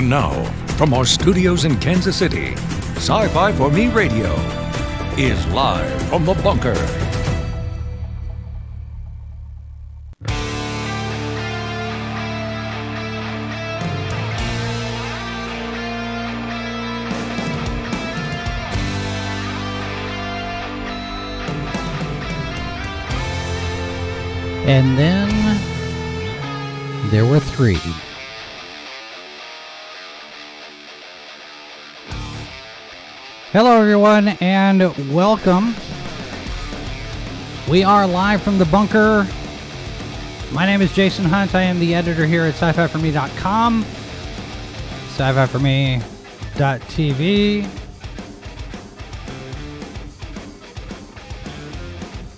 And now, from our studios in Kansas City, Sci Fi for Me Radio is live from the bunker. And then there were three. Hello, everyone, and welcome. We are live from the bunker. My name is Jason Hunt. I am the editor here at sci fi for me.com, sci fi for me.tv,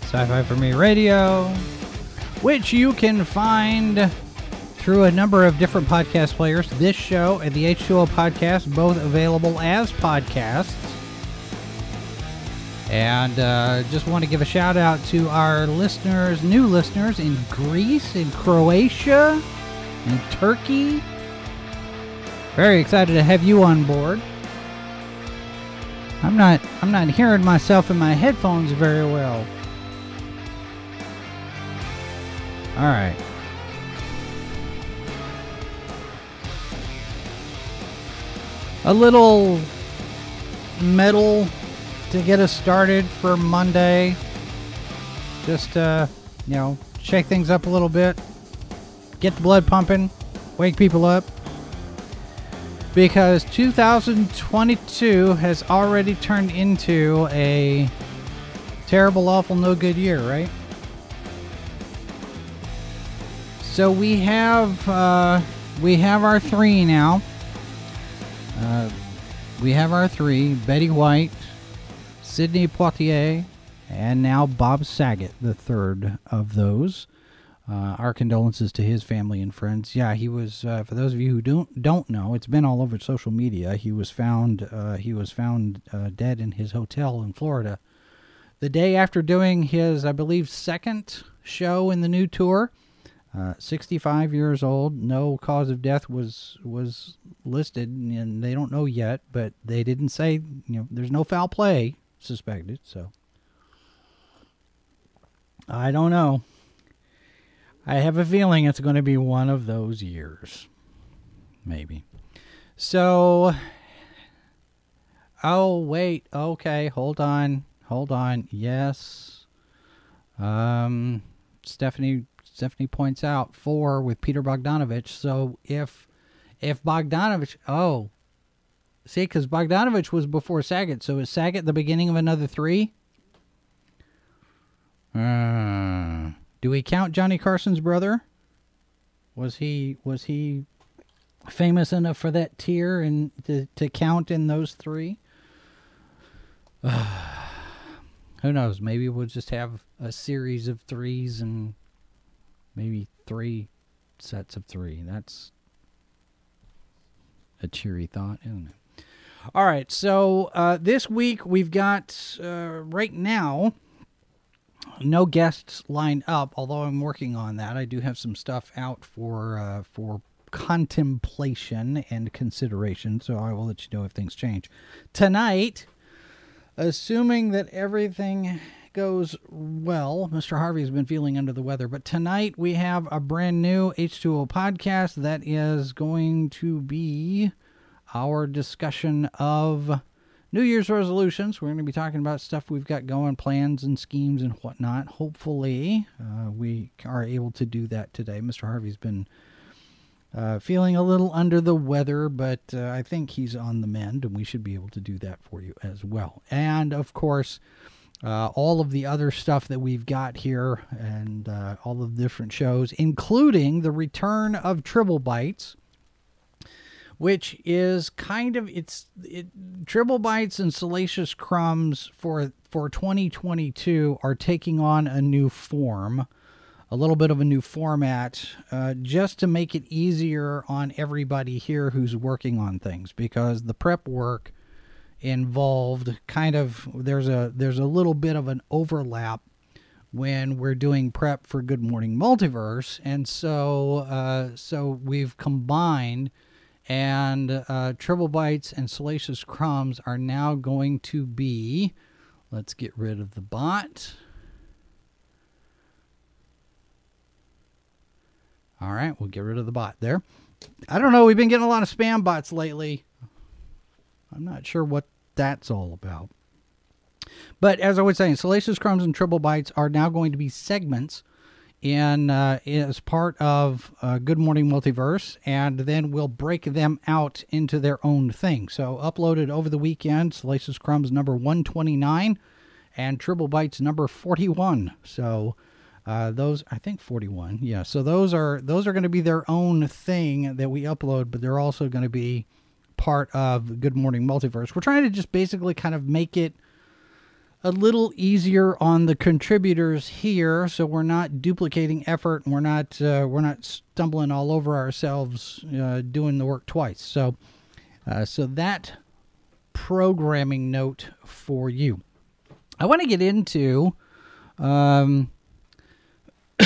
sci fi for me radio, which you can find through a number of different podcast players. This show and the H2O podcast, both available as podcasts. And uh, just want to give a shout out to our listeners, new listeners in Greece, in Croatia, in Turkey. Very excited to have you on board. I'm not I'm not hearing myself in my headphones very well. All right. A little metal to get us started for Monday. Just uh, you know, shake things up a little bit. Get the blood pumping, wake people up. Because 2022 has already turned into a terrible, awful, no good year, right? So we have uh, we have our three now. Uh, we have our three: Betty White, Sidney Poitier, and now Bob Saget, the third of those. Uh, our condolences to his family and friends. Yeah, he was. Uh, for those of you who don't don't know, it's been all over social media. He was found. Uh, he was found uh, dead in his hotel in Florida, the day after doing his, I believe, second show in the new tour. Uh, 65 years old. No cause of death was was listed, and they don't know yet. But they didn't say. You know, there's no foul play suspected. So I don't know. I have a feeling it's going to be one of those years, maybe. So, oh wait, okay, hold on, hold on. Yes, um, Stephanie Stephanie points out four with Peter Bogdanovich. So if if Bogdanovich, oh, see, because Bogdanovich was before Saget, so is Saget the beginning of another three? Uh, do we count Johnny Carson's brother? Was he was he famous enough for that tier and to to count in those three? Uh, who knows? Maybe we'll just have a series of threes and maybe three sets of three. That's a cheery thought, isn't it? All right, so uh, this week we've got uh, right now no guests lined up. Although I'm working on that, I do have some stuff out for uh, for contemplation and consideration. So I will let you know if things change tonight. Assuming that everything goes well. Mr. Harvey's been feeling under the weather, but tonight we have a brand new H2O podcast that is going to be our discussion of New Year's resolutions. We're going to be talking about stuff we've got going, plans and schemes and whatnot. Hopefully, uh, we are able to do that today. Mr. Harvey's been uh, feeling a little under the weather, but uh, I think he's on the mend, and we should be able to do that for you as well. And of course, uh, all of the other stuff that we've got here and uh, all of the different shows, including the return of Tribble Bites, which is kind of it's it, Tribble Bites and Salacious Crumbs for for 2022 are taking on a new form, a little bit of a new format, uh, just to make it easier on everybody here who's working on things because the prep work involved kind of there's a there's a little bit of an overlap when we're doing prep for Good Morning Multiverse, and so uh, so we've combined and uh, Bites and Salacious Crumbs are now going to be. Let's get rid of the bot. All right, we'll get rid of the bot there. I don't know. We've been getting a lot of spam bots lately. I'm not sure what that's all about. But as I was saying, Salacious Crumbs and Tribble Bites are now going to be segments in uh, as part of uh, Good Morning Multiverse, and then we'll break them out into their own thing. So uploaded over the weekend, Salacious Crumbs number 129 and Tribble Bites number 41. So uh, those I think 41. Yeah. So those are those are going to be their own thing that we upload, but they're also going to be part of Good Morning Multiverse. We're trying to just basically kind of make it a little easier on the contributors here, so we're not duplicating effort and we're not uh, we're not stumbling all over ourselves uh, doing the work twice. So, uh, so that programming note for you. I want to get into, um,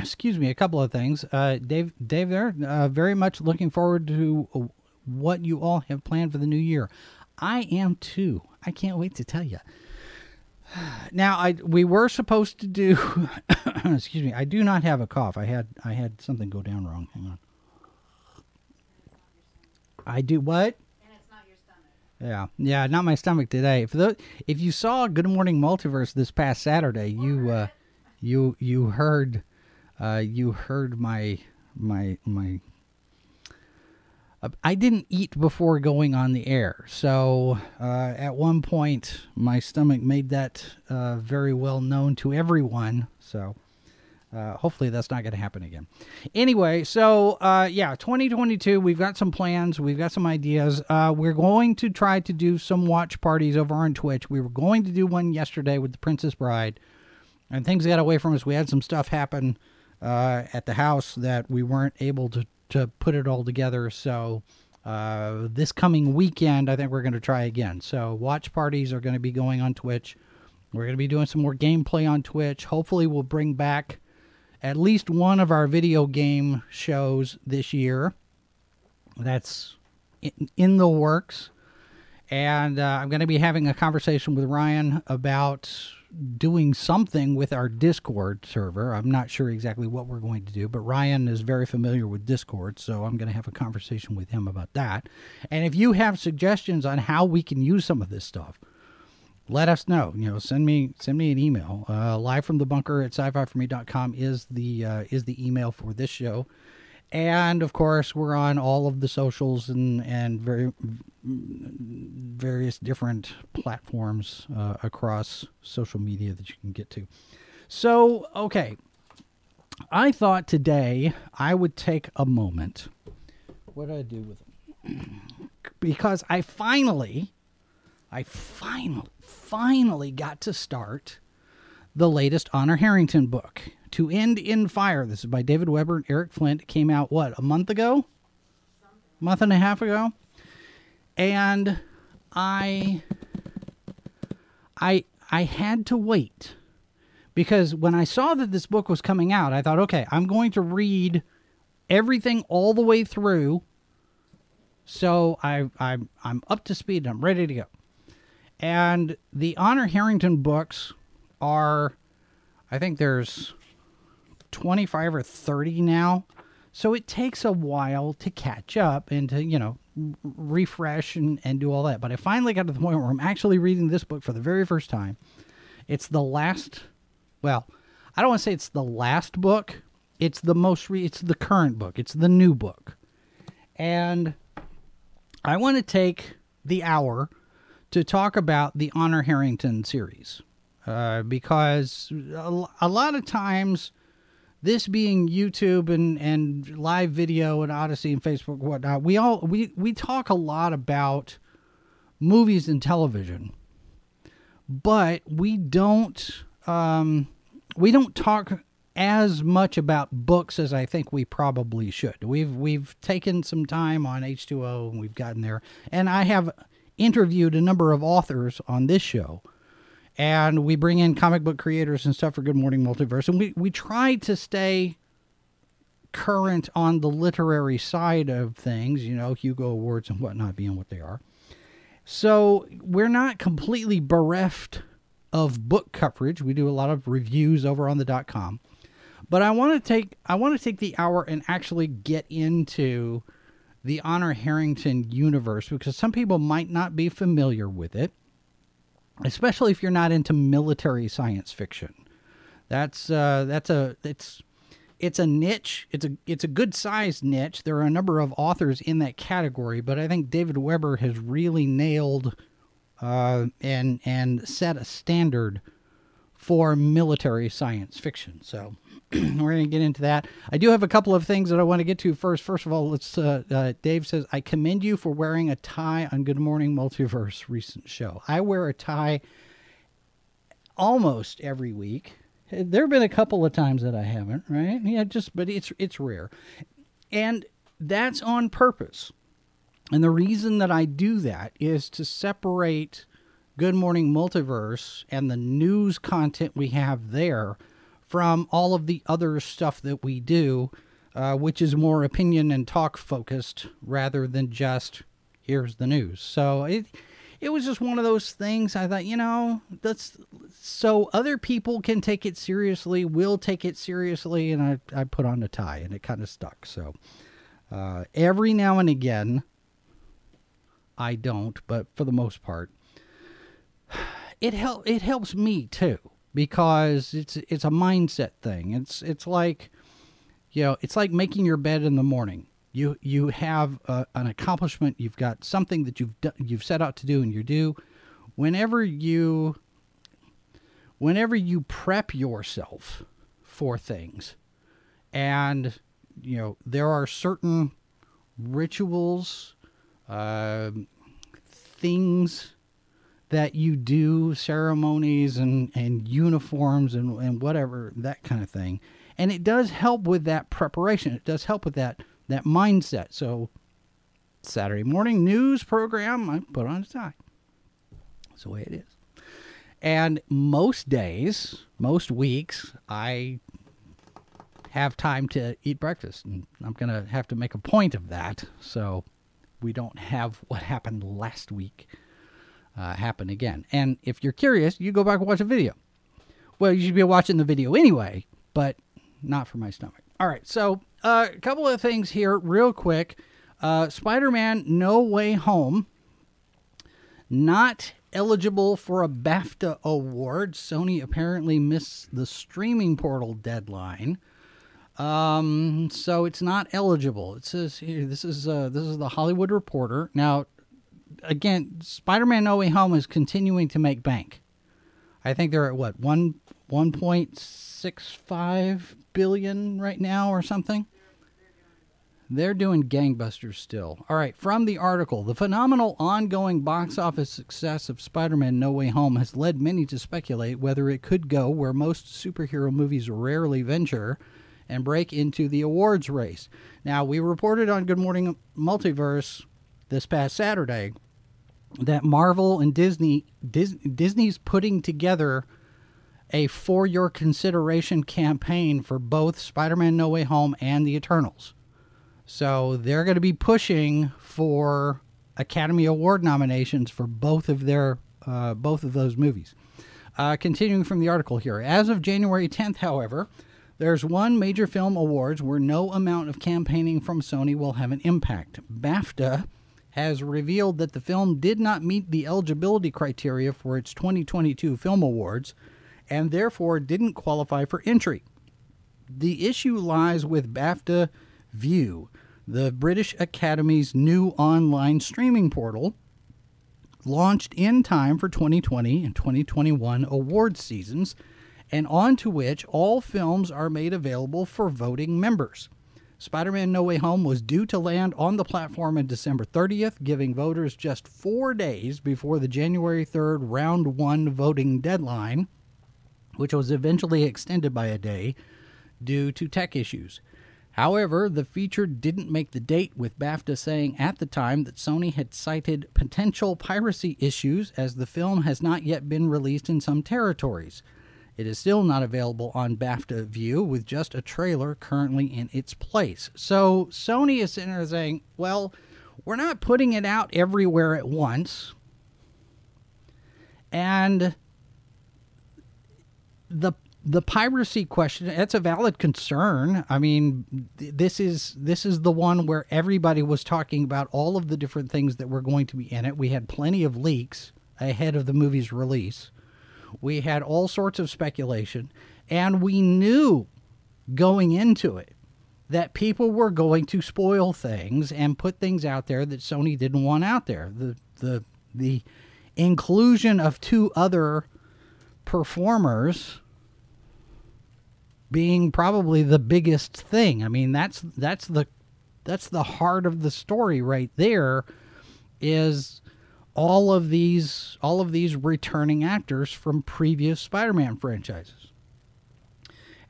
excuse me, a couple of things. Uh, Dave, Dave, there, uh, very much looking forward to what you all have planned for the new year. I am too. I can't wait to tell you. Now, I we were supposed to do. excuse me. I do not have a cough. I had I had something go down wrong. Hang on. I do what? Yeah, yeah, not my stomach today. If the, if you saw Good Morning Multiverse this past Saturday, you uh, you you heard uh, you heard my my my I didn't eat before going on the air. So uh, at one point, my stomach made that uh, very well known to everyone. So uh, hopefully that's not going to happen again. Anyway, so uh, yeah, 2022, we've got some plans, we've got some ideas. Uh, we're going to try to do some watch parties over on Twitch. We were going to do one yesterday with the Princess Bride, and things got away from us. We had some stuff happen uh, at the house that we weren't able to to put it all together. So uh, this coming weekend, I think we're going to try again. So watch parties are going to be going on Twitch. We're going to be doing some more gameplay on Twitch. Hopefully, we'll bring back at least one of our video game shows this year. That's in, the works. And uh, I'm going to be having a conversation with Ryan about doing something with our Discord server. I'm not sure exactly what we're going to do, but Ryan is very familiar with Discord, so I'm going to have a conversation with him about that. And if you have suggestions on how we can use some of this stuff, let us know. You know, send me send me an email. Uh, live from the bunker at sci-fi4me.com is the uh, is the email for this show and of course we're on all of the socials and and very various different platforms uh, across social media that you can get to. So okay. I thought today i would take a moment. What did i do with it? Because i finally i finally finally got to start the latest honor harrington book to End in Fire. This is by David Weber and Eric Flint. It came out, what, a month ago? A month and a half ago? And I. I I had to wait because when I saw that this book was coming out, I thought, okay, I'm going to read everything all the way through. So I, I I'm up to speed. I'm ready to go. And the Honor Harrington books are, I think there's 25 or 30 now. So it takes a while to catch up and to, you know, refresh and, and do all that. But I finally got to the point where I'm actually reading this book for the very first time. It's the last, well, I don't want to say it's the last book. It's the most, re- it's the current book. It's the new book. And I want to take the hour to talk about the Honor Harrington series. Uh, because a, a lot of times this being YouTube and, and live video and Odyssey and Facebook and whatnot, we all we, we talk a lot about movies and television, but we don't um, we don't talk as much about books as I think we probably should. We've we've taken some time on H2O and we've gotten there, and I have interviewed a number of authors on this show and we bring in comic book creators and stuff for Good Morning Multiverse, and we we try to stay current on the literary side of things, you know, Hugo Awards and whatnot being what they are. So we're not completely bereft of book coverage. We do a lot of reviews over on the dot com. But I want to take I want to take the hour and actually get into the Honor Harrington universe because some people might not be familiar with it, especially if you're not into military science fiction. That's uh, that's a it's it's a niche. It's a it's a good sized niche. There are a number of authors in that category, but I think David Weber has really nailed uh, and and set a standard for military science fiction. So we're going to get into that. I do have a couple of things that I want to get to first. First of all, let's. Uh, uh, Dave says I commend you for wearing a tie on Good Morning Multiverse recent show. I wear a tie almost every week. There have been a couple of times that I haven't, right? Yeah, just but it's it's rare, and that's on purpose. And the reason that I do that is to separate Good Morning Multiverse and the news content we have there from all of the other stuff that we do, uh, which is more opinion and talk focused rather than just here's the news. So it it was just one of those things. I thought, you know, that's so other people can take it seriously, We'll take it seriously, and I, I put on a tie and it kind of stuck. So uh, every now and again, I don't, but for the most part, it help it helps me too because it's it's a mindset thing. It's it's like you know, it's like making your bed in the morning. You you have a, an accomplishment. You've got something that you've done, you've set out to do and you do. Whenever you whenever you prep yourself for things and you know there are certain rituals uh, things that you do ceremonies and, and uniforms and, and whatever that kind of thing and it does help with that preparation it does help with that that mindset. So, Saturday morning news program, I put on a tie. That's the way it is. And most days, most weeks, I have time to eat breakfast. And I'm going to have to make a point of that so we don't have what happened last week uh, happen again. And if you're curious, you go back and watch a video. Well, you should be watching the video anyway, but not for my stomach. All right, so uh, a couple of things here, real quick. Uh, Spider Man No Way Home, not eligible for a BAFTA award. Sony apparently missed the streaming portal deadline. Um, so it's not eligible. It says here this is uh, this is the Hollywood Reporter. Now, again, Spider-Man: No Way Home is continuing to make bank. I think they're at what one one point six five billion right now or something. They're doing gangbusters still. All right, from the article The phenomenal ongoing box office success of Spider Man No Way Home has led many to speculate whether it could go where most superhero movies rarely venture and break into the awards race. Now, we reported on Good Morning Multiverse this past Saturday that Marvel and Disney Dis, Disney's putting together a for your consideration campaign for both Spider-Man No Way Home and the Eternals. So they're going to be pushing for Academy Award nominations for both of their uh, both of those movies. Uh, continuing from the article here, as of January 10th, however, there's one major film awards where no amount of campaigning from Sony will have an impact. BAFTA has revealed that the film did not meet the eligibility criteria for its 2022 Film Awards and therefore didn't qualify for entry. The issue lies with BAFTA View, the British Academy's new online streaming portal, launched in time for 2020 and 2021 award seasons, and onto which all films are made available for voting members. Spider Man No Way Home was due to land on the platform on December 30th, giving voters just four days before the January 3rd round one voting deadline, which was eventually extended by a day due to tech issues. However, the feature didn't make the date, with BAFTA saying at the time that Sony had cited potential piracy issues as the film has not yet been released in some territories. It is still not available on BAFTA View with just a trailer currently in its place. So Sony is sitting there saying, well, we're not putting it out everywhere at once. And the the piracy question that's a valid concern i mean th- this is this is the one where everybody was talking about all of the different things that were going to be in it we had plenty of leaks ahead of the movie's release we had all sorts of speculation and we knew going into it that people were going to spoil things and put things out there that Sony didn't want out there the the the inclusion of two other performers being probably the biggest thing. I mean, that's that's the that's the heart of the story right there is all of these all of these returning actors from previous Spider-Man franchises.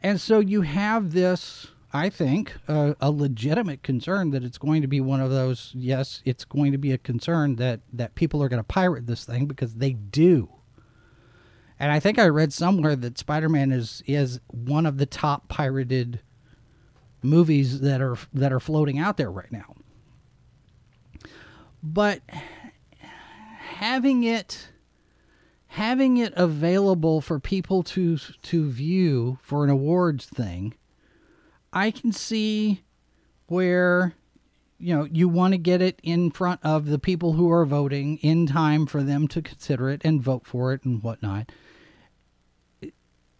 And so you have this I think uh, a legitimate concern that it's going to be one of those yes, it's going to be a concern that that people are going to pirate this thing because they do. And I think I read somewhere that Spider-Man is is one of the top pirated movies that are that are floating out there right now. But having it having it available for people to to view for an awards thing, I can see where you know you want to get it in front of the people who are voting in time for them to consider it and vote for it and whatnot.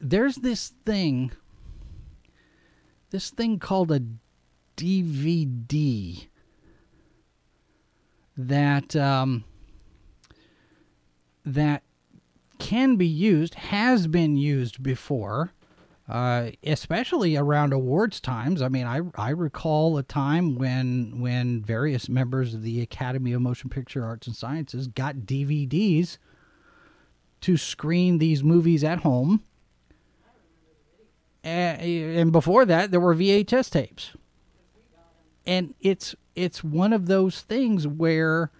There's this thing this thing called a DVD that um, that can be used, has been used before, uh, especially around awards times. I mean, I I recall a time when when various members of the Academy of Motion Picture Arts and Sciences got DVDs to screen these movies at home and before that there were VHS tapes. And it's it's one of those things where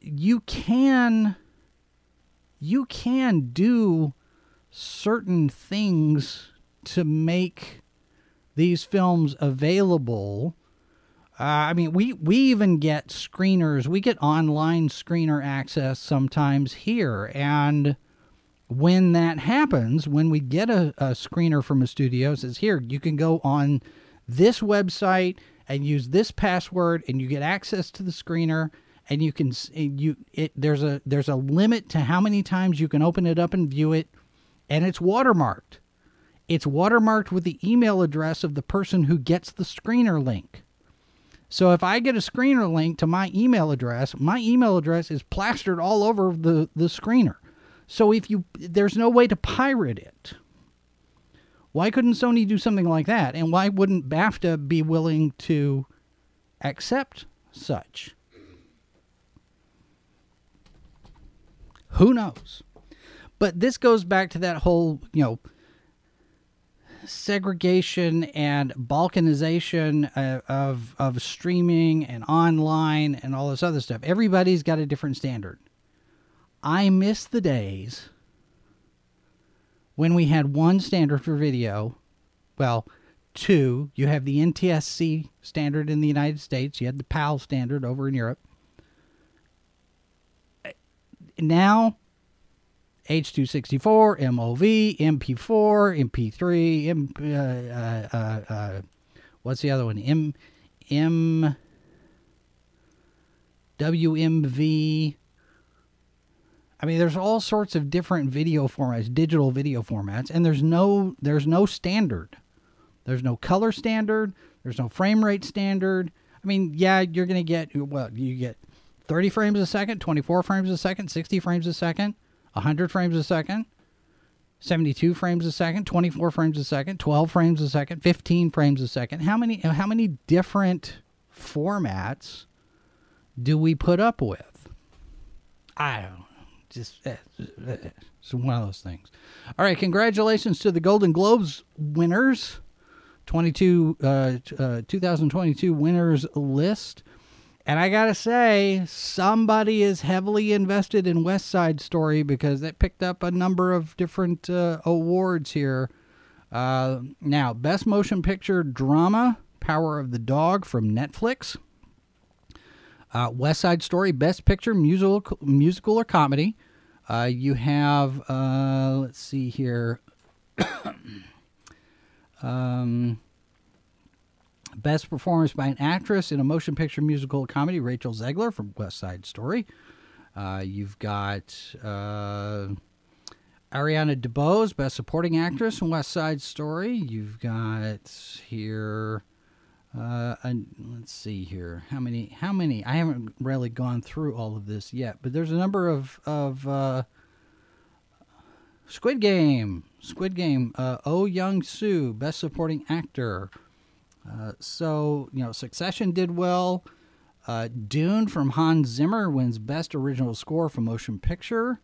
you can you can do certain things to make these films available. Uh, I mean, we we even get screeners. We get online screener access sometimes here, and when that happens, when we get a, a screener from a studio, says here you can go on this website and use this password, and you get access to the screener, and you can you it there's a there's a limit to how many times you can open it up and view it, and it's watermarked. It's watermarked with the email address of the person who gets the screener link. So if I get a screener link to my email address, my email address is plastered all over the, the screener. So if you there's no way to pirate it. Why couldn't Sony do something like that? And why wouldn't BAFTA be willing to accept such? Who knows? But this goes back to that whole, you know, segregation and balkanization uh, of of streaming and online and all this other stuff. Everybody's got a different standard. I miss the days when we had one standard for video. Well, two. You have the NTSC standard in the United States, you had the PAL standard over in Europe. Now, H264, MOV, MP4, MP3, M, uh, uh, uh, what's the other one? M, M, WMV, I mean, there's all sorts of different video formats, digital video formats, and there's no there's no standard. There's no color standard. There's no frame rate standard. I mean, yeah, you're gonna get well, you get 30 frames a second, 24 frames a second, 60 frames a second, 100 frames a second, 72 frames a second, 24 frames a second, 12 frames a second, 15 frames a second. How many how many different formats do we put up with? I don't know. just eh, it's one of those things. All right, congratulations to the Golden Globes winners. 22 uh, uh, 2022 winners list. And I gotta say, somebody is heavily invested in West Side Story because it picked up a number of different uh, awards here. Uh, now, Best Motion Picture Drama, Power of the Dog from Netflix. Uh, West Side Story, Best Picture, musical, musical or comedy. Uh, you have, uh, let's see here. um, best performance by an actress in a motion picture, musical, comedy. Rachel Zegler from West Side Story. Uh, you've got uh, Ariana DeBose, Best Supporting Actress in West Side Story. You've got here. Uh, let's see here. How many? How many? I haven't really gone through all of this yet, but there's a number of of uh, Squid Game. Squid Game. Uh, oh Young Soo, Best Supporting Actor. Uh, so you know, Succession did well. Uh, Dune from Hans Zimmer wins Best Original Score for Motion Picture.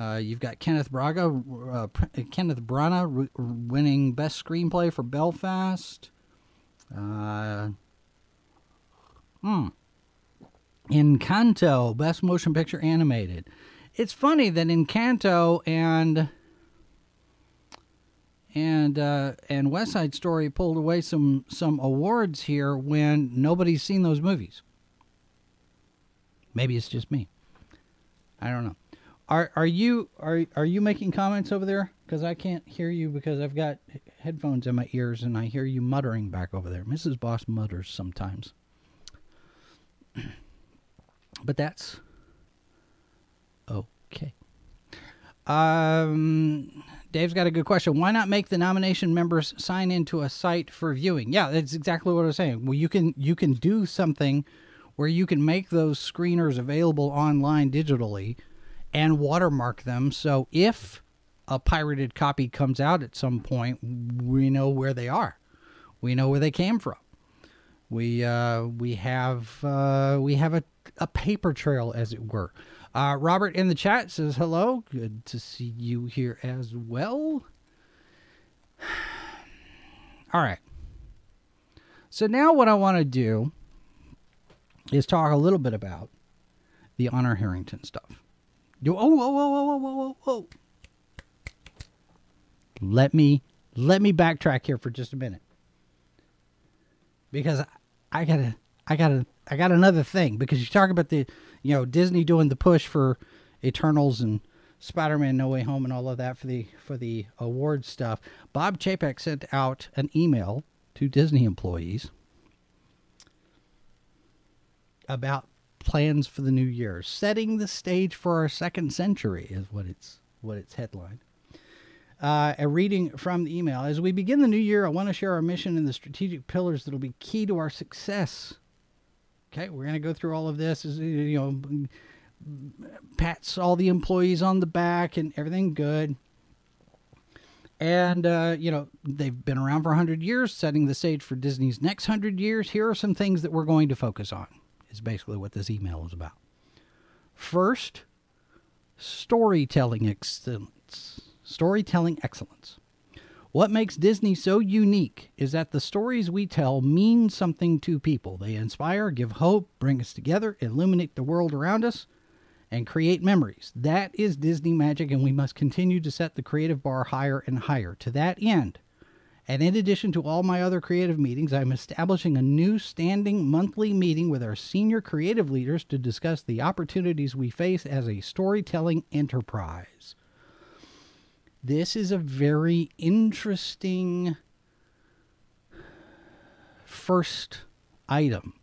Uh, you've got Kenneth Braga, uh, Kenneth Branagh winning Best Screenplay for Belfast. Uh, hmm. Encanto, Best Motion Picture Animated. It's funny that Encanto and and uh, and West Side Story pulled away some some awards here when nobody's seen those movies. Maybe it's just me. I don't know. Are are you are are you making comments over there? Because I can't hear you because I've got headphones in my ears and I hear you muttering back over there. Mrs. Boss mutters sometimes. but that's okay. Um, Dave's got a good question. Why not make the nomination members sign into a site for viewing? Yeah, that's exactly what I was saying. Well, you can you can do something where you can make those screeners available online digitally and watermark them. So if a pirated copy comes out at some point, we know where they are. We know where they came from. We uh, we have uh, we have a, a paper trail, as it were. Uh, Robert in the chat says hello. Good to see you here as well. All right. So now what I want to do is talk a little bit about the Honor Harrington stuff. Do oh whoa whoa whoa whoa whoa whoa. Let me let me backtrack here for just a minute because I gotta I gotta I got another thing because you talk about the you know Disney doing the push for Eternals and Spider-Man No Way Home and all of that for the for the award stuff. Bob Chapek sent out an email to Disney employees about plans for the new year, setting the stage for our second century is what it's what its headline. Uh, a reading from the email. As we begin the new year, I want to share our mission and the strategic pillars that will be key to our success. Okay, we're going to go through all of this. You know, pats all the employees on the back and everything good. And uh, you know they've been around for hundred years, setting the stage for Disney's next hundred years. Here are some things that we're going to focus on. Is basically what this email is about. First, storytelling excellence. Storytelling excellence. What makes Disney so unique is that the stories we tell mean something to people. They inspire, give hope, bring us together, illuminate the world around us, and create memories. That is Disney magic, and we must continue to set the creative bar higher and higher. To that end, and in addition to all my other creative meetings, I'm establishing a new standing monthly meeting with our senior creative leaders to discuss the opportunities we face as a storytelling enterprise. This is a very interesting first item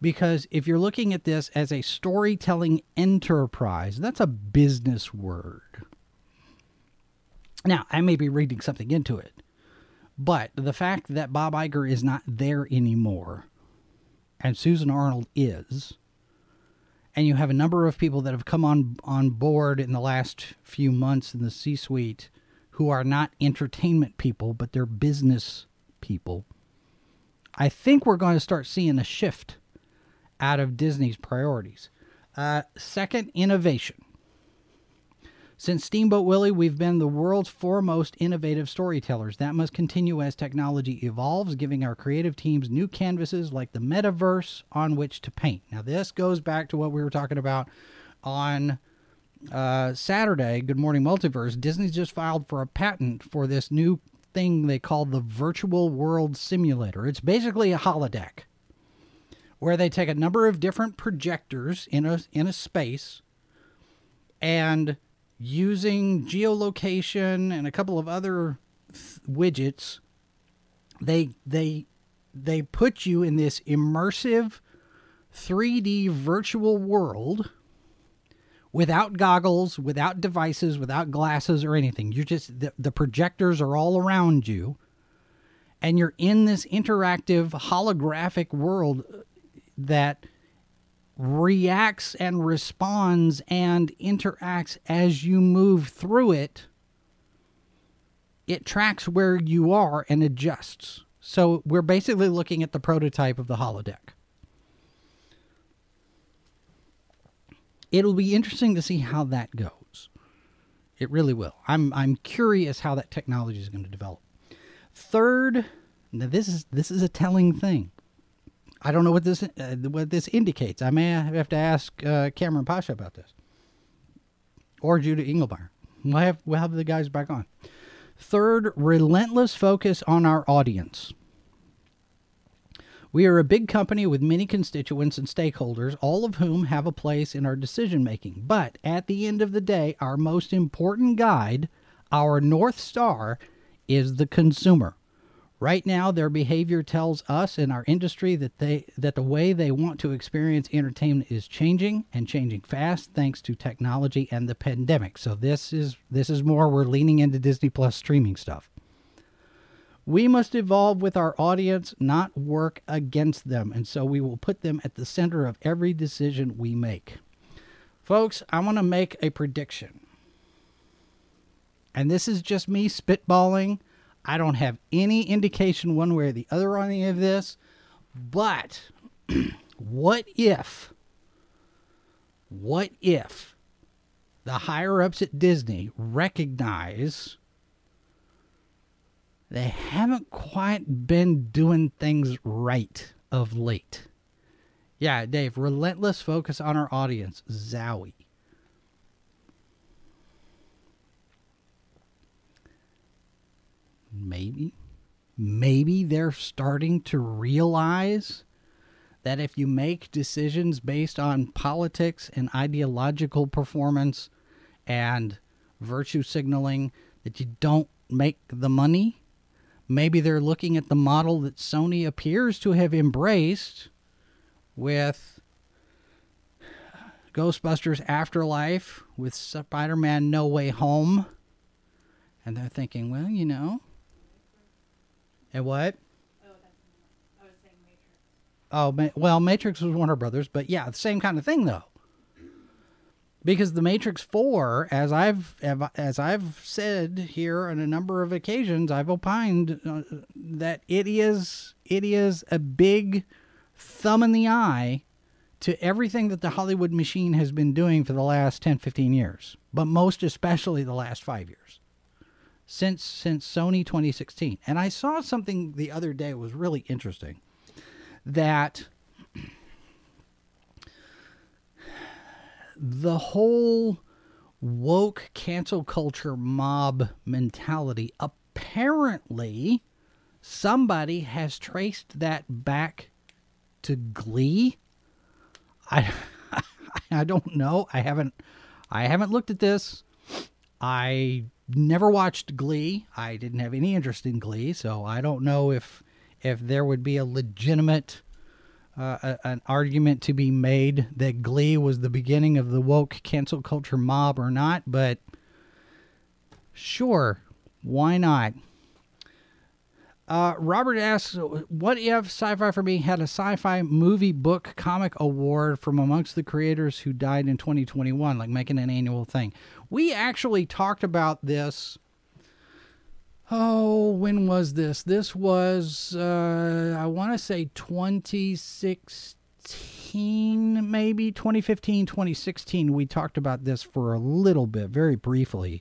because if you're looking at this as a storytelling enterprise, that's a business word. Now, I may be reading something into it, but the fact that Bob Iger is not there anymore and Susan Arnold is, and you have a number of people that have come on on board in the last few months in the C-suite who are not entertainment people, but they're business people. I think we're going to start seeing a shift out of Disney's priorities. Uh, second, innovation. Since Steamboat Willie, we've been the world's foremost innovative storytellers. That must continue as technology evolves, giving our creative teams new canvases like the metaverse on which to paint. Now, this goes back to what we were talking about on uh, Saturday. Good Morning Multiverse. Disney's just filed for a patent for this new thing they call the Virtual World Simulator. It's basically a holodeck where they take a number of different projectors in a in a space and using geolocation and a couple of other th- widgets they they they put you in this immersive 3D virtual world without goggles, without devices, without glasses or anything. You're just the, the projectors are all around you and you're in this interactive holographic world that reacts and responds and interacts as you move through it. It tracks where you are and adjusts. So we're basically looking at the prototype of the holodeck. It'll be interesting to see how that goes. It really will. I'm I'm curious how that technology is going to develop. Third, now this is this is a telling thing. I don't know what this uh, what this indicates. I may have to ask uh, Cameron Pasha about this, or Judah Engelmeyer. We'll have we'll have the guys back on. Third, relentless focus on our audience. We are a big company with many constituents and stakeholders, all of whom have a place in our decision making. But at the end of the day, our most important guide, our North Star, is the consumer. Right now, their behavior tells us in our industry that they that the way they want to experience entertainment is changing and changing fast thanks to technology and the pandemic. So this is this is more we're leaning into Disney Plus streaming stuff. We must evolve with our audience, not work against them, and so we will put them at the center of every decision we make. Folks, I want to make a prediction. And this is just me spitballing I don't have any indication one way or the other on any of this. But what if, what if the higher ups at Disney recognize they haven't quite been doing things right of late? Yeah, Dave, relentless focus on our audience. Zowie. Maybe maybe they're starting to realize that if you make decisions based on politics and ideological performance and virtue signaling that you don't make the money maybe they're looking at the model that Sony appears to have embraced with Ghostbusters Afterlife with Spider-Man No Way Home. And they're thinking well you know and what? Oh, that's I was saying Matrix. Oh, well, Matrix was Warner Brothers, but yeah, the same kind of thing though. Because the Matrix Four, as I've as I've said here on a number of occasions, I've opined uh, that it is it is a big thumb in the eye to everything that the Hollywood machine has been doing for the last 10, 15 years, but most especially the last five years since since Sony 2016. And I saw something the other day was really interesting that the whole woke cancel culture mob mentality apparently somebody has traced that back to glee. I i don't know. I haven't i haven't looked at this. I never watched Glee. I didn't have any interest in Glee, so I don't know if if there would be a legitimate uh, a, an argument to be made that Glee was the beginning of the woke cancel culture mob or not. But sure, why not? Uh, Robert asks, "What if Sci-Fi for Me had a sci-fi movie book comic award from amongst the creators who died in 2021, like making an annual thing?" We actually talked about this. Oh, when was this? This was, uh, I want to say 2016 maybe 2015, 2016, we talked about this for a little bit, very briefly.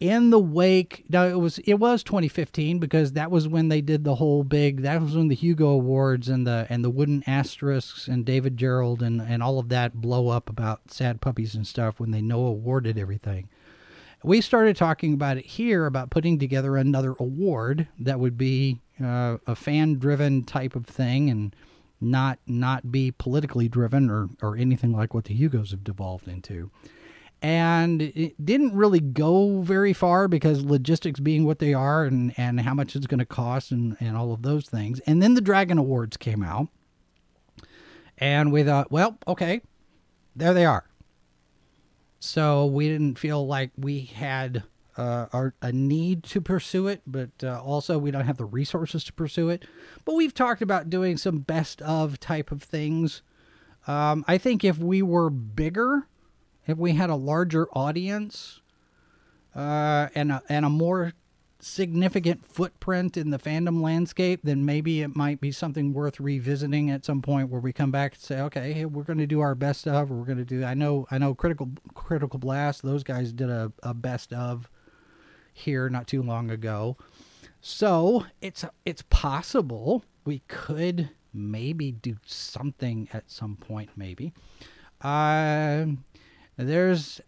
In the wake, now it was it was 2015 because that was when they did the whole big. That was when the Hugo Awards and the and the wooden asterisks and David Gerrold and and all of that blow up about sad puppies and stuff when they no awarded everything. We started talking about it here about putting together another award that would be uh, a fan driven type of thing and not not be politically driven or or anything like what the Hugos have devolved into. And it didn't really go very far because logistics being what they are and, and how much it's going to cost and, and all of those things. And then the Dragon Awards came out. And we thought, well, okay, there they are. So we didn't feel like we had uh, our, a need to pursue it, but uh, also we don't have the resources to pursue it. But we've talked about doing some best of type of things. Um, I think if we were bigger, if we had a larger audience, uh, and a, and a more significant footprint in the fandom landscape, then maybe it might be something worth revisiting at some point where we come back and say, okay, hey, we're going to do our best of, or we're going to do. I know, I know, critical critical blast. Those guys did a, a best of here not too long ago. So it's it's possible we could maybe do something at some point. Maybe uh, there's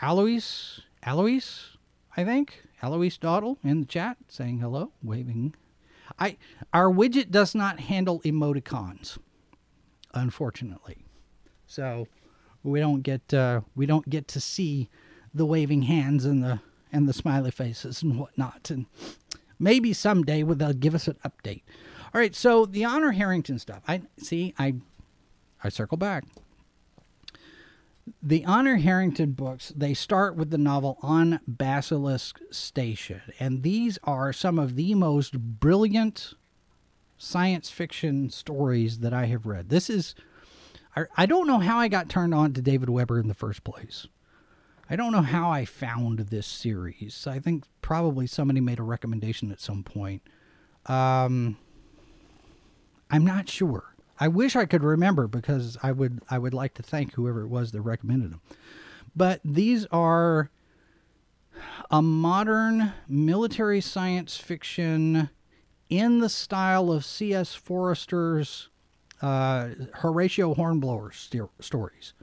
Alois Alois, I think Alois Dawdle in the chat saying hello, waving. I our widget does not handle emoticons, unfortunately, so we don't get uh, we don't get to see the waving hands and the and the smiley faces and whatnot. And maybe someday they'll give us an update. All right, so the Honor Harrington stuff. I see. I I circle back. The Honor Harrington books, they start with the novel On Basilisk Station. And these are some of the most brilliant science fiction stories that I have read. This is, I, I don't know how I got turned on to David Weber in the first place. I don't know how I found this series. I think probably somebody made a recommendation at some point. Um, I'm not sure. I wish I could remember because I would I would like to thank whoever it was that recommended them. But these are a modern military science fiction in the style of C.S. Forester's uh, Horatio Hornblower st- stories.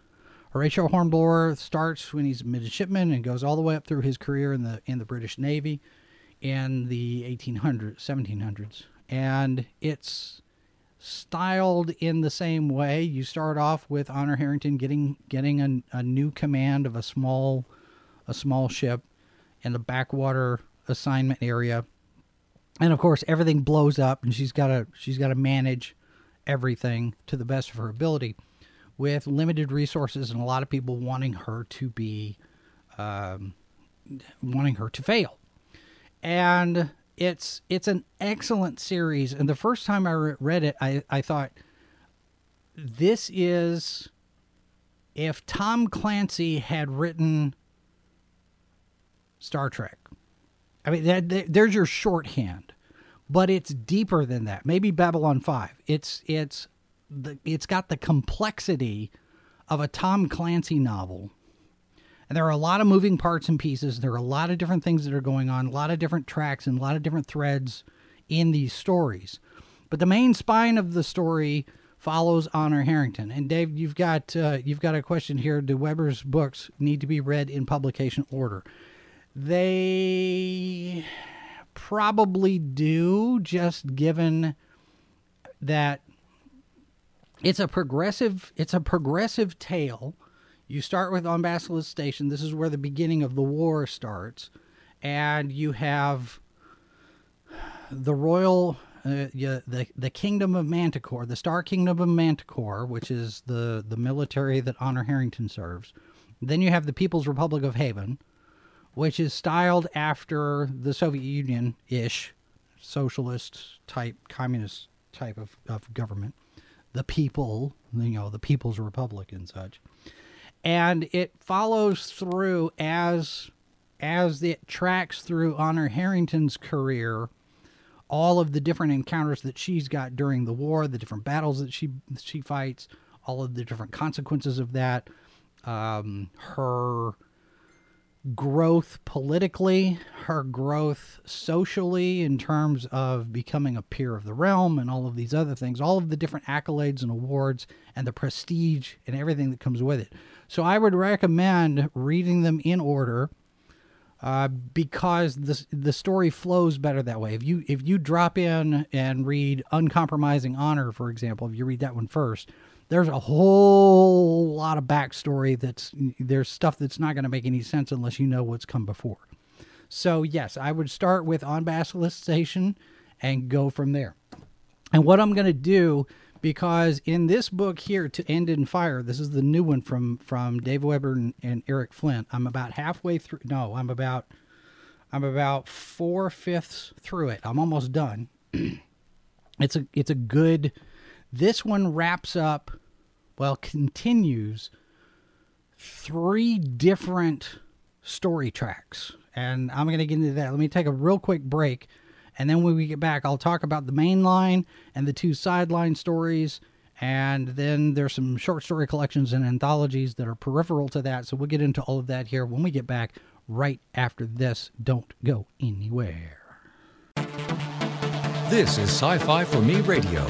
Horatio Hornblower starts when he's a midshipman and goes all the way up through his career in the in the British Navy in the 1800s, 1700s, and it's styled in the same way. You start off with Honor Harrington getting getting a, a new command of a small a small ship in the backwater assignment area, and of course everything blows up, and she's got to she's got to manage everything to the best of her ability with limited resources and a lot of people wanting her to be um, wanting her to fail and it's it's an excellent series. And the first time i read it I, I thought this is if tom clancy had written star trek. I mean that, that, there's your shorthand but it's deeper than that. Maybe babylon 5 it's it's the it's got the complexity of a Tom Clancy novel. And there are a lot of moving parts and pieces. There are a lot of different things that are going on, a lot of different tracks and a lot of different threads in these stories. But the main spine of the story follows Honor Harrington. And Dave, you've got uh, you've got a question here. Do Weber's books need to be read in publication order? They probably do, just given that it's a progressive it's a progressive tale you start with on basilisk station this is where the beginning of the war starts and you have the royal uh, the the kingdom of manticore the star kingdom of manticore which is the the military that honor harrington serves then you have the people's republic of haven which is styled after the soviet union ish socialist type communist type of, of government the people, you know, the People's Republic and such. And it follows through as as it tracks through Honor Harrington's career all of the different encounters that she's got during the war, the different battles that she she fights, all of the different consequences of that, um, her growth politically, her growth socially in terms of becoming a peer of the realm and all of these other things, all of the different accolades and awards and the prestige and everything that comes with it. So I would recommend reading them in order uh, because the the story flows better that way. If you if you drop in and read Uncompromising Honor, for example, if you read that one first, there's a whole lot of backstory that's there's stuff that's not going to make any sense unless you know what's come before. So yes, I would start with On Basilisk Station and go from there. And what I'm going to do because in this book here to end in fire this is the new one from from dave weber and, and eric flint. I'm about halfway through no i'm about i'm about four fifths through it. I'm almost done. It's a it's a good this one wraps up well continues three different story tracks. And i'm going to get into that. Let me take a real quick break and then when we get back, I'll talk about the main line and the two sideline stories. And then there's some short story collections and anthologies that are peripheral to that. So we'll get into all of that here when we get back right after this. Don't go anywhere. This is Sci Fi for Me Radio.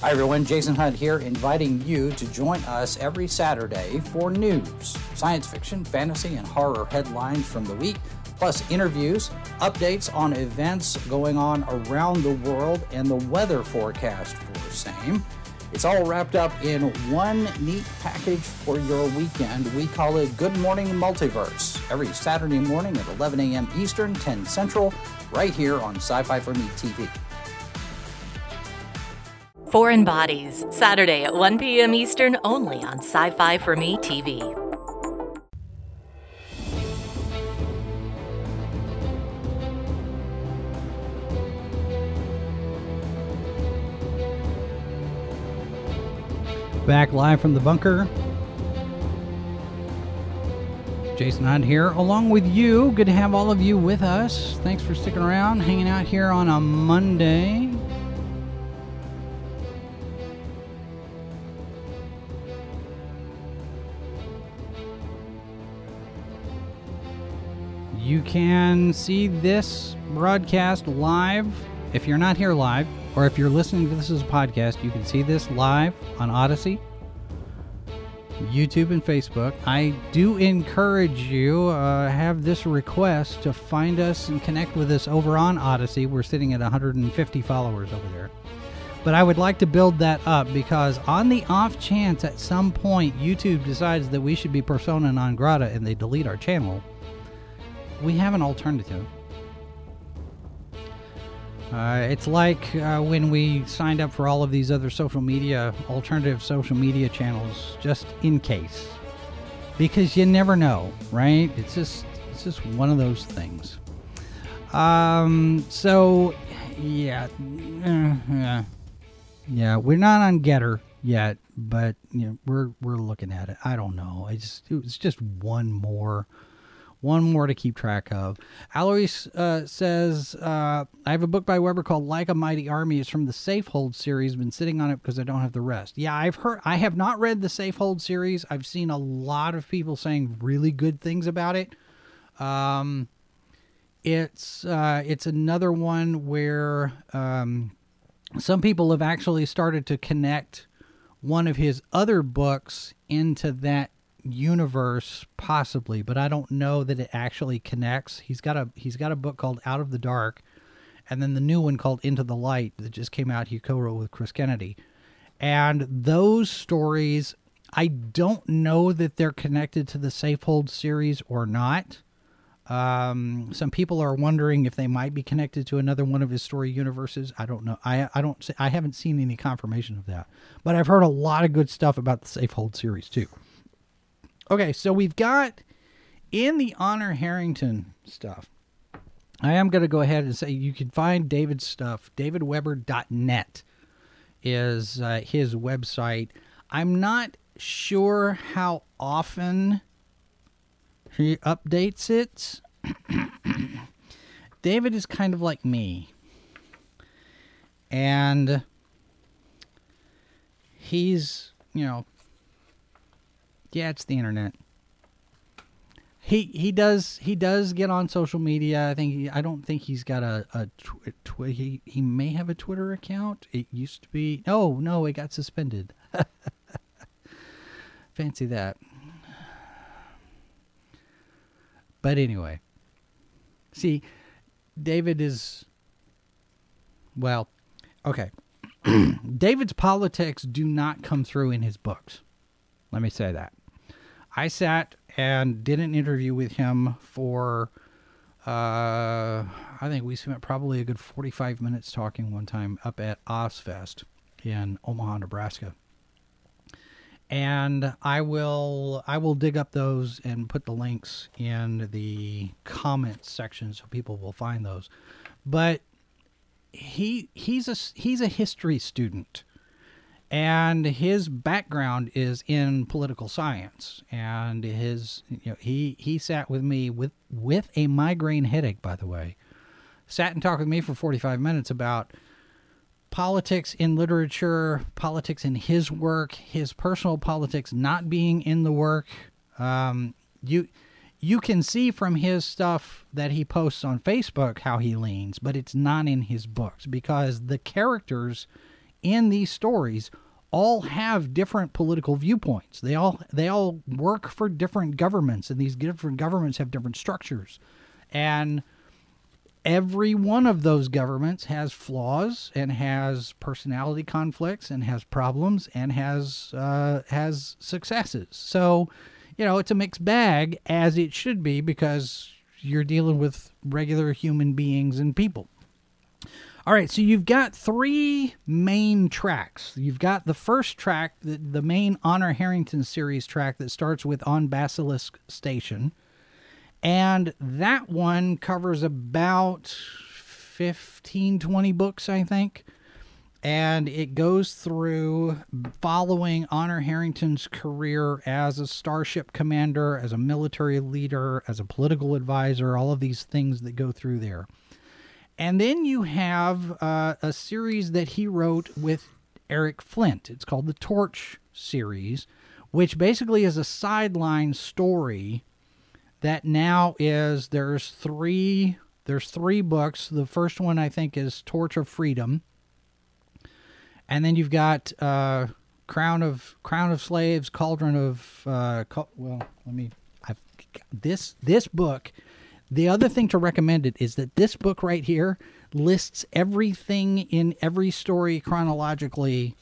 Hi, everyone. Jason Hunt here, inviting you to join us every Saturday for news, science fiction, fantasy, and horror headlines from the week plus interviews, updates on events going on around the world, and the weather forecast for the same. It's all wrapped up in one neat package for your weekend. We call it Good Morning Multiverse every Saturday morning at 11 a.m. Eastern, 10 Central, right here on Sci Fi for Me TV. Foreign Bodies, Saturday at 1 p.m. Eastern, only on Sci Fi for Me TV. Back live from the bunker. Jason Hunt here, along with you. Good to have all of you with us. Thanks for sticking around, hanging out here on a Monday. You can see this broadcast live if you're not here live or if you're listening to this as a podcast, you can see this live on Odysee, YouTube, and Facebook. I do encourage you, uh, have this request to find us and connect with us over on Odysee. We're sitting at 150 followers over there. But I would like to build that up because, on the off chance at some point YouTube decides that we should be persona non grata and they delete our channel, we have an alternative. Uh, it's like uh, when we signed up for all of these other social media, alternative social media channels, just in case, because you never know, right? It's just it's just one of those things. Um. So, yeah, uh, yeah, yeah. We're not on GETTR yet, but you know we're we're looking at it. I don't know. It's just it's just one more one more to keep track of. Alois uh, says, uh, I have a book by Weber called Like a Mighty Army. It's from the Safehold series. Been sitting on it because I don't have the rest. Yeah, I've heard, I have not read the Safehold series. I've seen a lot of people saying really good things about it. Um, it's, uh, it's another one where, um, some people have actually started to connect one of his other books into that universe possibly but i don't know that it actually connects he's got a he's got a book called out of the dark and then the new one called into the light that just came out he co-wrote with chris kennedy and those stories i don't know that they're connected to the safehold series or not um, some people are wondering if they might be connected to another one of his story universes. I don't know. I I don't. I haven't seen any confirmation of that, but I've heard a lot of good stuff about the Safehold series too. Okay, so we've got in the Honor Harrington stuff. I am going to go ahead and say you can find David's stuff. DavidWeber.net is uh, his website. I'm not sure how often he updates it. David is kind of like me. And he's, you know, yeah, it's the internet. He he does he does get on social media. I think he, I don't think he's got a a tw- tw- he he may have a Twitter account. It used to be no no it got suspended. Fancy that. But anyway, see, David is well, okay. David's politics do not come through in his books. Let me say that. I sat and did an interview with him for uh, I think we spent probably a good 45 minutes talking one time up at Ozfest in Omaha, Nebraska. And I will I will dig up those and put the links in the comments section so people will find those. But he he's a he's a history student and his background is in political science. And his you know he he sat with me with with a migraine headache by the way. Sat and talked with me for 45 minutes about politics in literature politics in his work his personal politics not being in the work. Um, you you can see from his stuff that he posts on Facebook how he leans but it's not in his books because the characters in these stories all have different political viewpoints. They all they all work for different governments, and these different governments have different structures, and every one of those governments has flaws and has personality conflicts and has problems and has uh, has successes. So, you know, it's a mixed bag as it should be because you're dealing with regular human beings and people. All right, so you've got three main tracks. You've got the first track, the, the main Honor Harrington series track that starts with On Basilisk Station. And that one covers about 15, 20 books, I think. And it goes through following Honor Harrington's career as a starship commander, as a military leader, as a political advisor, all of these things that go through there. And then you have uh, a series that he wrote with Eric Flint. It's called the Torch series, which basically is a sideline story that now is there's three there's three books. The first one I think is Torch of Freedom, and then you've got uh, Crown of Crown of Slaves, Cauldron of uh, well, let me. I've this this book the other thing to recommend it is that this book right here lists everything in every story chronologically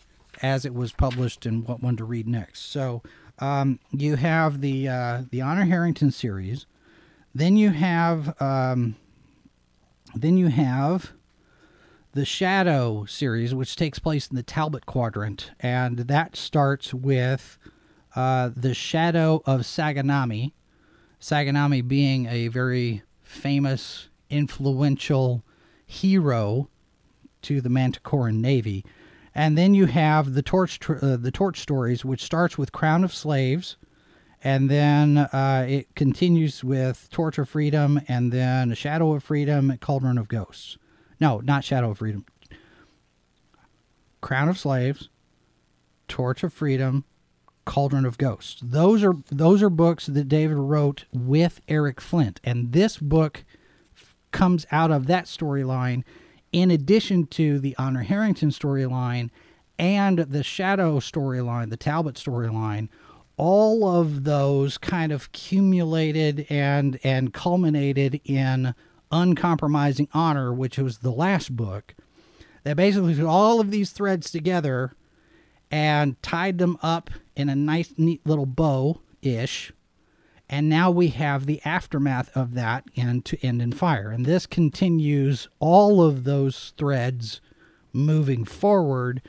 as it was published and what one to read next. So um, you have the uh, the Honor Harrington series, then you have um, then you have the Shadow series, which takes place in the Talbot Quadrant, and that starts with uh, the Shadow of Saganami, Saganami being a very famous, influential hero to the Manticoran Navy. And then you have the torch, uh, the torch stories, which starts with Crown of Slaves, and then uh, it continues with Torch of Freedom, and then Shadow of Freedom, Cauldron of Ghosts. No, not Shadow of Freedom. Crown of Slaves, Torch of Freedom, Cauldron of Ghosts. Those are those are books that David wrote with Eric Flint, and this book comes out of that storyline, in addition to the Honor Harrington storyline and the Shadow storyline, the Talbot storyline. All of those kind of cumulated and and culminated in Uncompromising Honor, which was the last book. That basically put all of these threads together and tied them up in a nice, neat little bow ish. And now we have the aftermath of that and To End in Fire. And this continues all of those threads moving forward.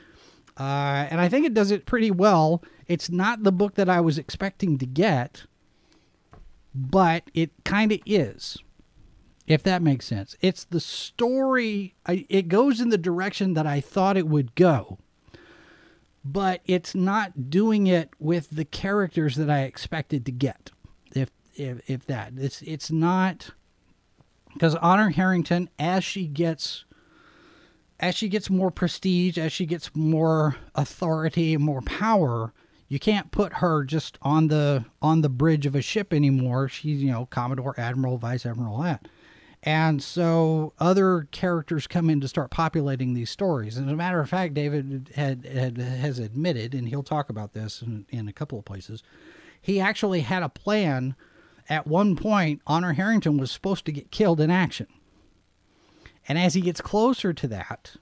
Uh, and I think it does it pretty well. It's not the book that I was expecting to get, but it kind of is, if that makes sense. It's the story, I, it goes in the direction that I thought it would go but it's not doing it with the characters that I expected to get. If if, if that it's it's not because Honor Harrington, as she gets as she gets more prestige, as she gets more authority, more power, you can't put her just on the on the bridge of a ship anymore. She's you know Commodore, Admiral, Vice Admiral, that. And so other characters come in to start populating these stories. And as a matter of fact, David had, had has admitted, and he'll talk about this in, in a couple of places, he actually had a plan. At one point, Honor Harrington was supposed to get killed in action. And as he gets closer to that,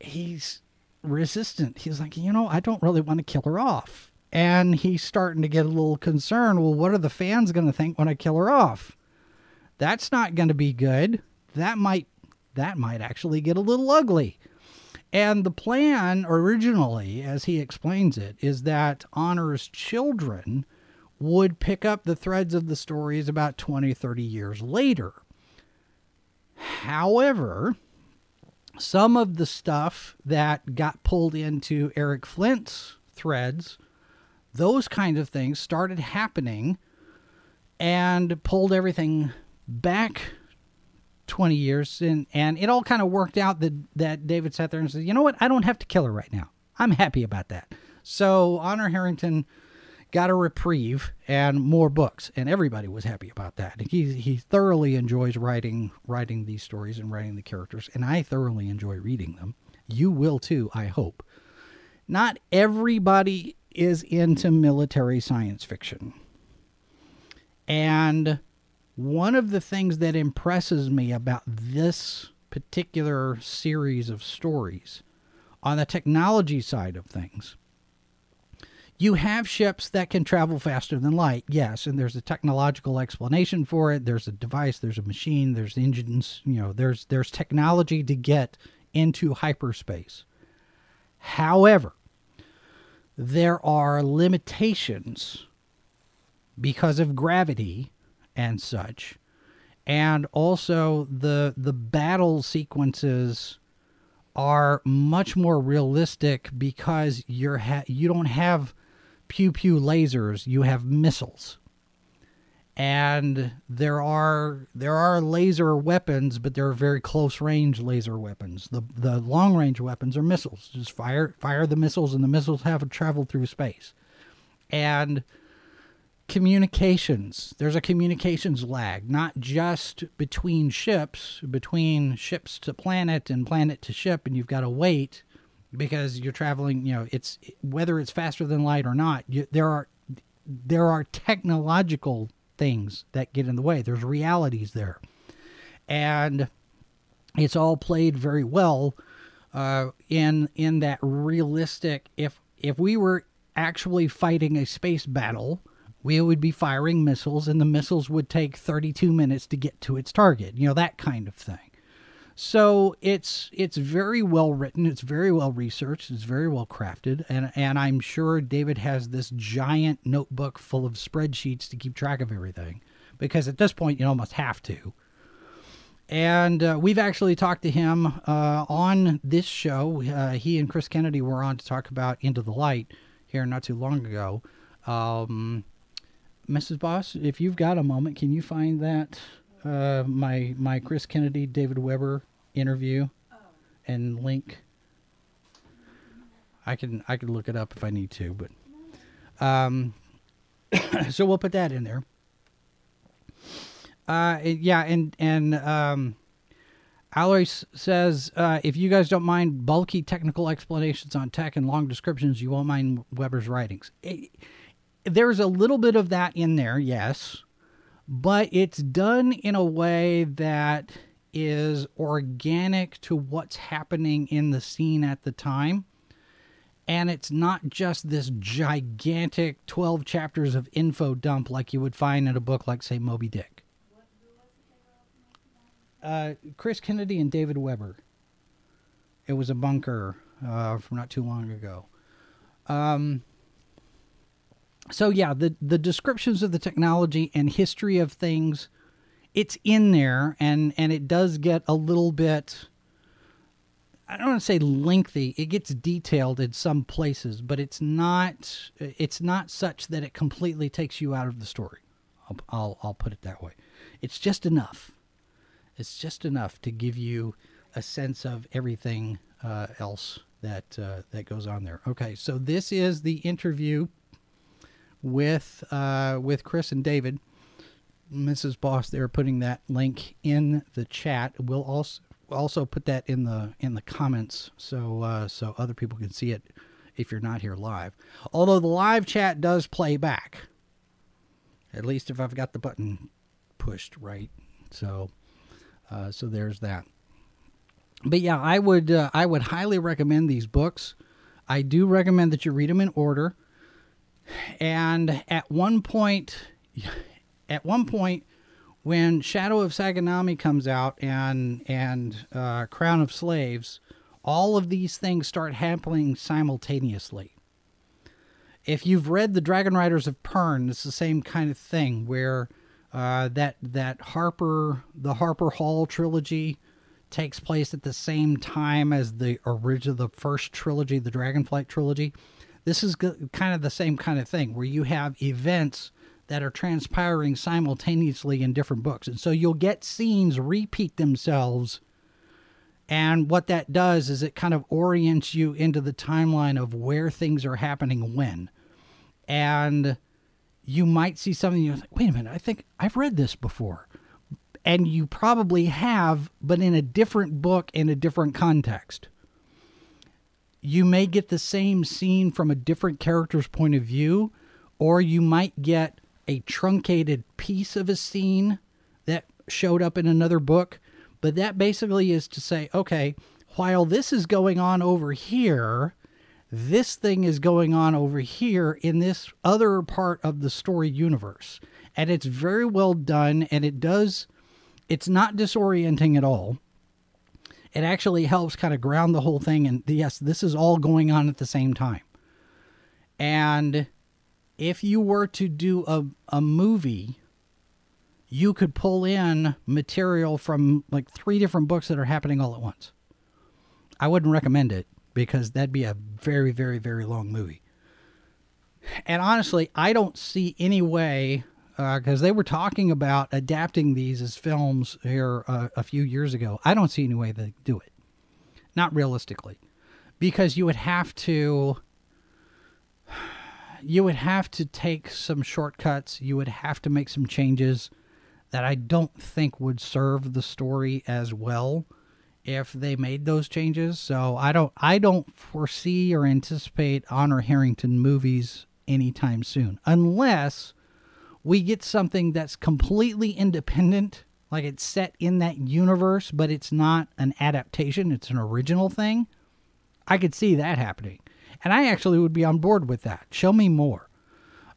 he's resistant. He's like, you know, I don't really want to kill her off. And he's starting to get a little concerned. Well, what are the fans going to think when I kill her off? That's not going to be good. That might that might actually get a little ugly. And the plan originally, as he explains it, is that Honor's children would pick up the threads of the stories about 20, 30 years later. However, some of the stuff that got pulled into Eric Flint's threads, those kinds of things started happening and pulled everything back 20 years and and it all kind of worked out that that David sat there and said, "You know what? I don't have to kill her right now. I'm happy about that." So Honor Harrington got a reprieve and more books, and everybody was happy about that. He he thoroughly enjoys writing writing these stories and writing the characters, and I thoroughly enjoy reading them. You will too, I hope. Not everybody is into military science fiction. And one of the things that impresses me about this particular series of stories on the technology side of things you have ships that can travel faster than light, yes, and there's a technological explanation for it. There's a device, there's a machine, there's engines, you know, there's there's technology to get into hyperspace. However, there are limitations because of gravity and such. And also the the battle sequences are much more realistic because you're ha- you don't have pew pew lasers, you have missiles. And there are there are laser weapons, but they're very close range laser weapons. The the long range weapons are missiles. Just fire fire the missiles, and the missiles have traveled through space. And communications there's a communications lag not just between ships between ships to planet and planet to ship and you've got to wait because you're traveling. You know, it's whether it's faster than light or not. You, there are there are technological things that get in the way. There's realities there, and it's all played very well uh, in in that realistic. If if we were actually fighting a space battle, we would be firing missiles, and the missiles would take 32 minutes to get to its target. You know that kind of thing. So it's it's very well written. It's very well researched. It's very well crafted, and and I'm sure David has this giant notebook full of spreadsheets to keep track of everything, because at this point you almost have to. And uh, we've actually talked to him uh, on this show. Uh, he and Chris Kennedy were on to talk about Into the Light here not too long ago. Um, Mrs. Boss, if you've got a moment, can you find that uh, my my Chris Kennedy David Weber interview and link. I can I can look it up if I need to, but um, so we'll put that in there. Uh, yeah, and and um, Alois says uh, if you guys don't mind bulky technical explanations on tech and long descriptions, you won't mind Weber's writings. It, there's a little bit of that in there, yes but it's done in a way that is organic to what's happening in the scene at the time. And it's not just this gigantic 12 chapters of info dump like you would find in a book like, say, Moby Dick. Uh, Chris Kennedy and David Weber. It was a bunker uh, from not too long ago. Um, so yeah, the the descriptions of the technology and history of things, it's in there, and and it does get a little bit. I don't want to say lengthy. It gets detailed in some places, but it's not it's not such that it completely takes you out of the story. I'll I'll, I'll put it that way. It's just enough. It's just enough to give you a sense of everything uh, else that uh, that goes on there. Okay, so this is the interview with uh, with Chris and David. Mrs. Boss, they're putting that link in the chat. We'll also also put that in the in the comments so uh, so other people can see it if you're not here live. Although the live chat does play back, at least if I've got the button pushed right. So uh, so there's that. But yeah, I would uh, I would highly recommend these books. I do recommend that you read them in order. And at one point, at one point, when Shadow of Saganami comes out and and uh, Crown of Slaves, all of these things start happening simultaneously. If you've read the Dragon Riders of Pern, it's the same kind of thing where uh, that that Harper the Harper Hall trilogy takes place at the same time as the original the first trilogy, the Dragonflight trilogy. This is kind of the same kind of thing where you have events that are transpiring simultaneously in different books. And so you'll get scenes repeat themselves. And what that does is it kind of orients you into the timeline of where things are happening when. And you might see something you're like, wait a minute, I think I've read this before. And you probably have, but in a different book in a different context you may get the same scene from a different character's point of view, or you might get a truncated piece of a scene that showed up in another book. But that basically is to say, okay, while this is going on over here, this thing is going on over here in this other part of the story universe. And it's very well done, and it does, it's not disorienting at all it actually helps kind of ground the whole thing. And yes, this is all going on at the same time. And if you were to do a, a movie, you could pull in material from like three different books that are happening all at once. I wouldn't recommend it because that'd be a very, very, very long movie. And honestly, I don't see any way because uh, they were talking about adapting these as films here uh, a few years ago. I don't see any way they do it. Not realistically, because you would have to. You would have to take some shortcuts. You would have to make some changes that I don't think would serve the story as well if they made those changes. So I don't I don't foresee or anticipate Honor Harrington movies anytime soon unless we get something that's completely independent, like it's set in that universe, but it's not an adaptation, it's an original thing, I could see that happening. And I actually would be on board with that. Show me more.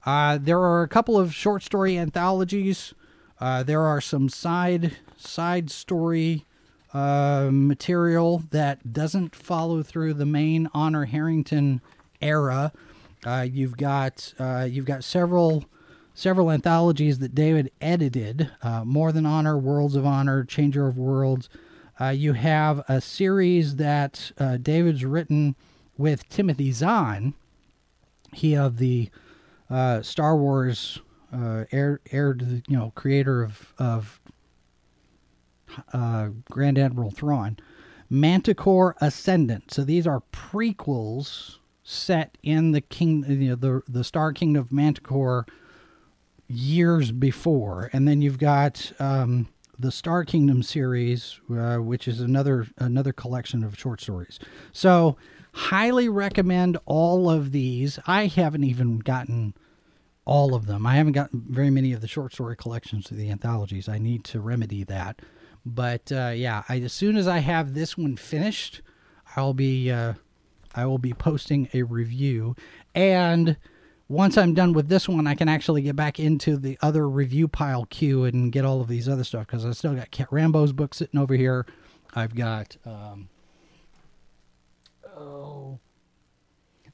Uh, there are a couple of short story anthologies. Uh, there are some side side story uh, material that doesn't follow through the main Honor Harrington era. Uh, you've got uh, you've got several several anthologies that David edited uh, More Than Honor, Worlds of Honor, Changer of Worlds. Uh, you have a series that uh, David's written with Timothy Zahn, he of the uh, Star Wars uh, air, you know, creator of, of uh, Grand Admiral Thrawn. Manticore Ascendant. So these are prequels set in the king, you know, the the Star Kingdom of Manticore years before, and then you've got um, the Star Kingdom series, uh, which is another another collection of short stories. So, highly recommend all of these. I haven't even gotten all of them. I haven't gotten very many of the short story collections of the anthologies. I need to remedy that. But uh, yeah, I, as soon as I have this one finished, I'll be uh, I will be posting a review and once I'm done with this one, I can actually get back into the other review pile queue and get all of these other stuff because I still got Cat Rambo's book sitting over here. I've got um, oh,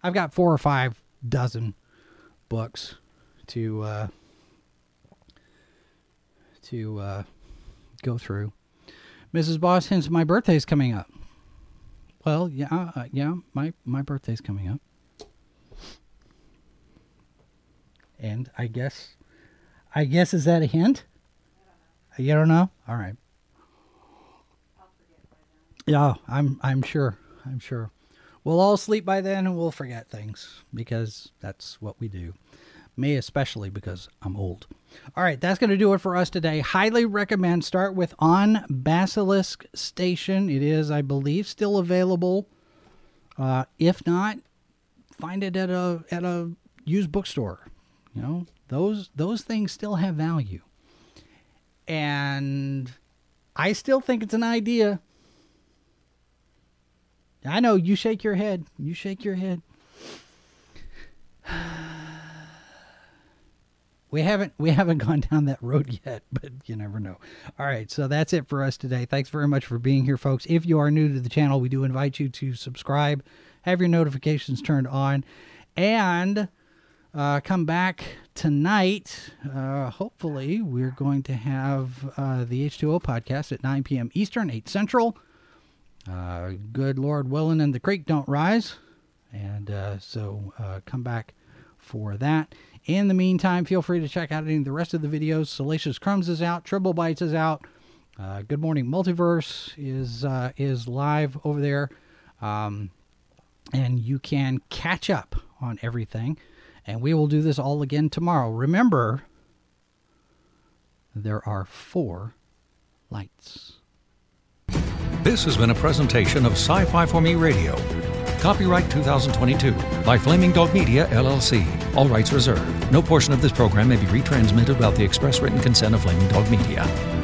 I've got four or five dozen books to uh, to uh, go through. Mrs. Boss my birthday's coming up. Well, yeah, uh, yeah, my my birthday's coming up. And I guess, I guess is that a hint? You don't know? All right. Yeah, I'm I'm sure. I'm sure. We'll all sleep by then and we'll forget things because that's what we do. Me especially because I'm old. All right, that's going to do it for us today. Highly recommend start with On Basilisk Station. It is, I believe, still available. Uh, if not, find it at a at a used bookstore. You know, those those things still have value. And I still think it's an idea. I know you shake your head. You shake your head. we haven't we haven't gone down that road yet, but you never know. All right, so that's it for us today. Thanks very much for being here, folks. If you are new to the channel, we do invite you to subscribe, have your notifications turned on, and uh, come back tonight. Uh, hopefully, we're going to have uh, the H2O podcast at 9 p.m. Eastern, 8 Central. Uh, good Lord willing, and the creek don't rise. And uh, so uh, come back for that. In the meantime, feel free to check out any of the rest of the videos. Salacious Crumbs is out. Tribble Bites is out. good Morning Multiverse is is live over there. Um, and you can catch up on everything. And we will do this all again tomorrow. Remember, there are four lights. This has been a presentation of Sci Fi for Me Radio. Copyright 2022 by Flaming Dog Media, LLC. All rights reserved. No portion of this program may be retransmitted without the express written consent of Flaming Dog Media.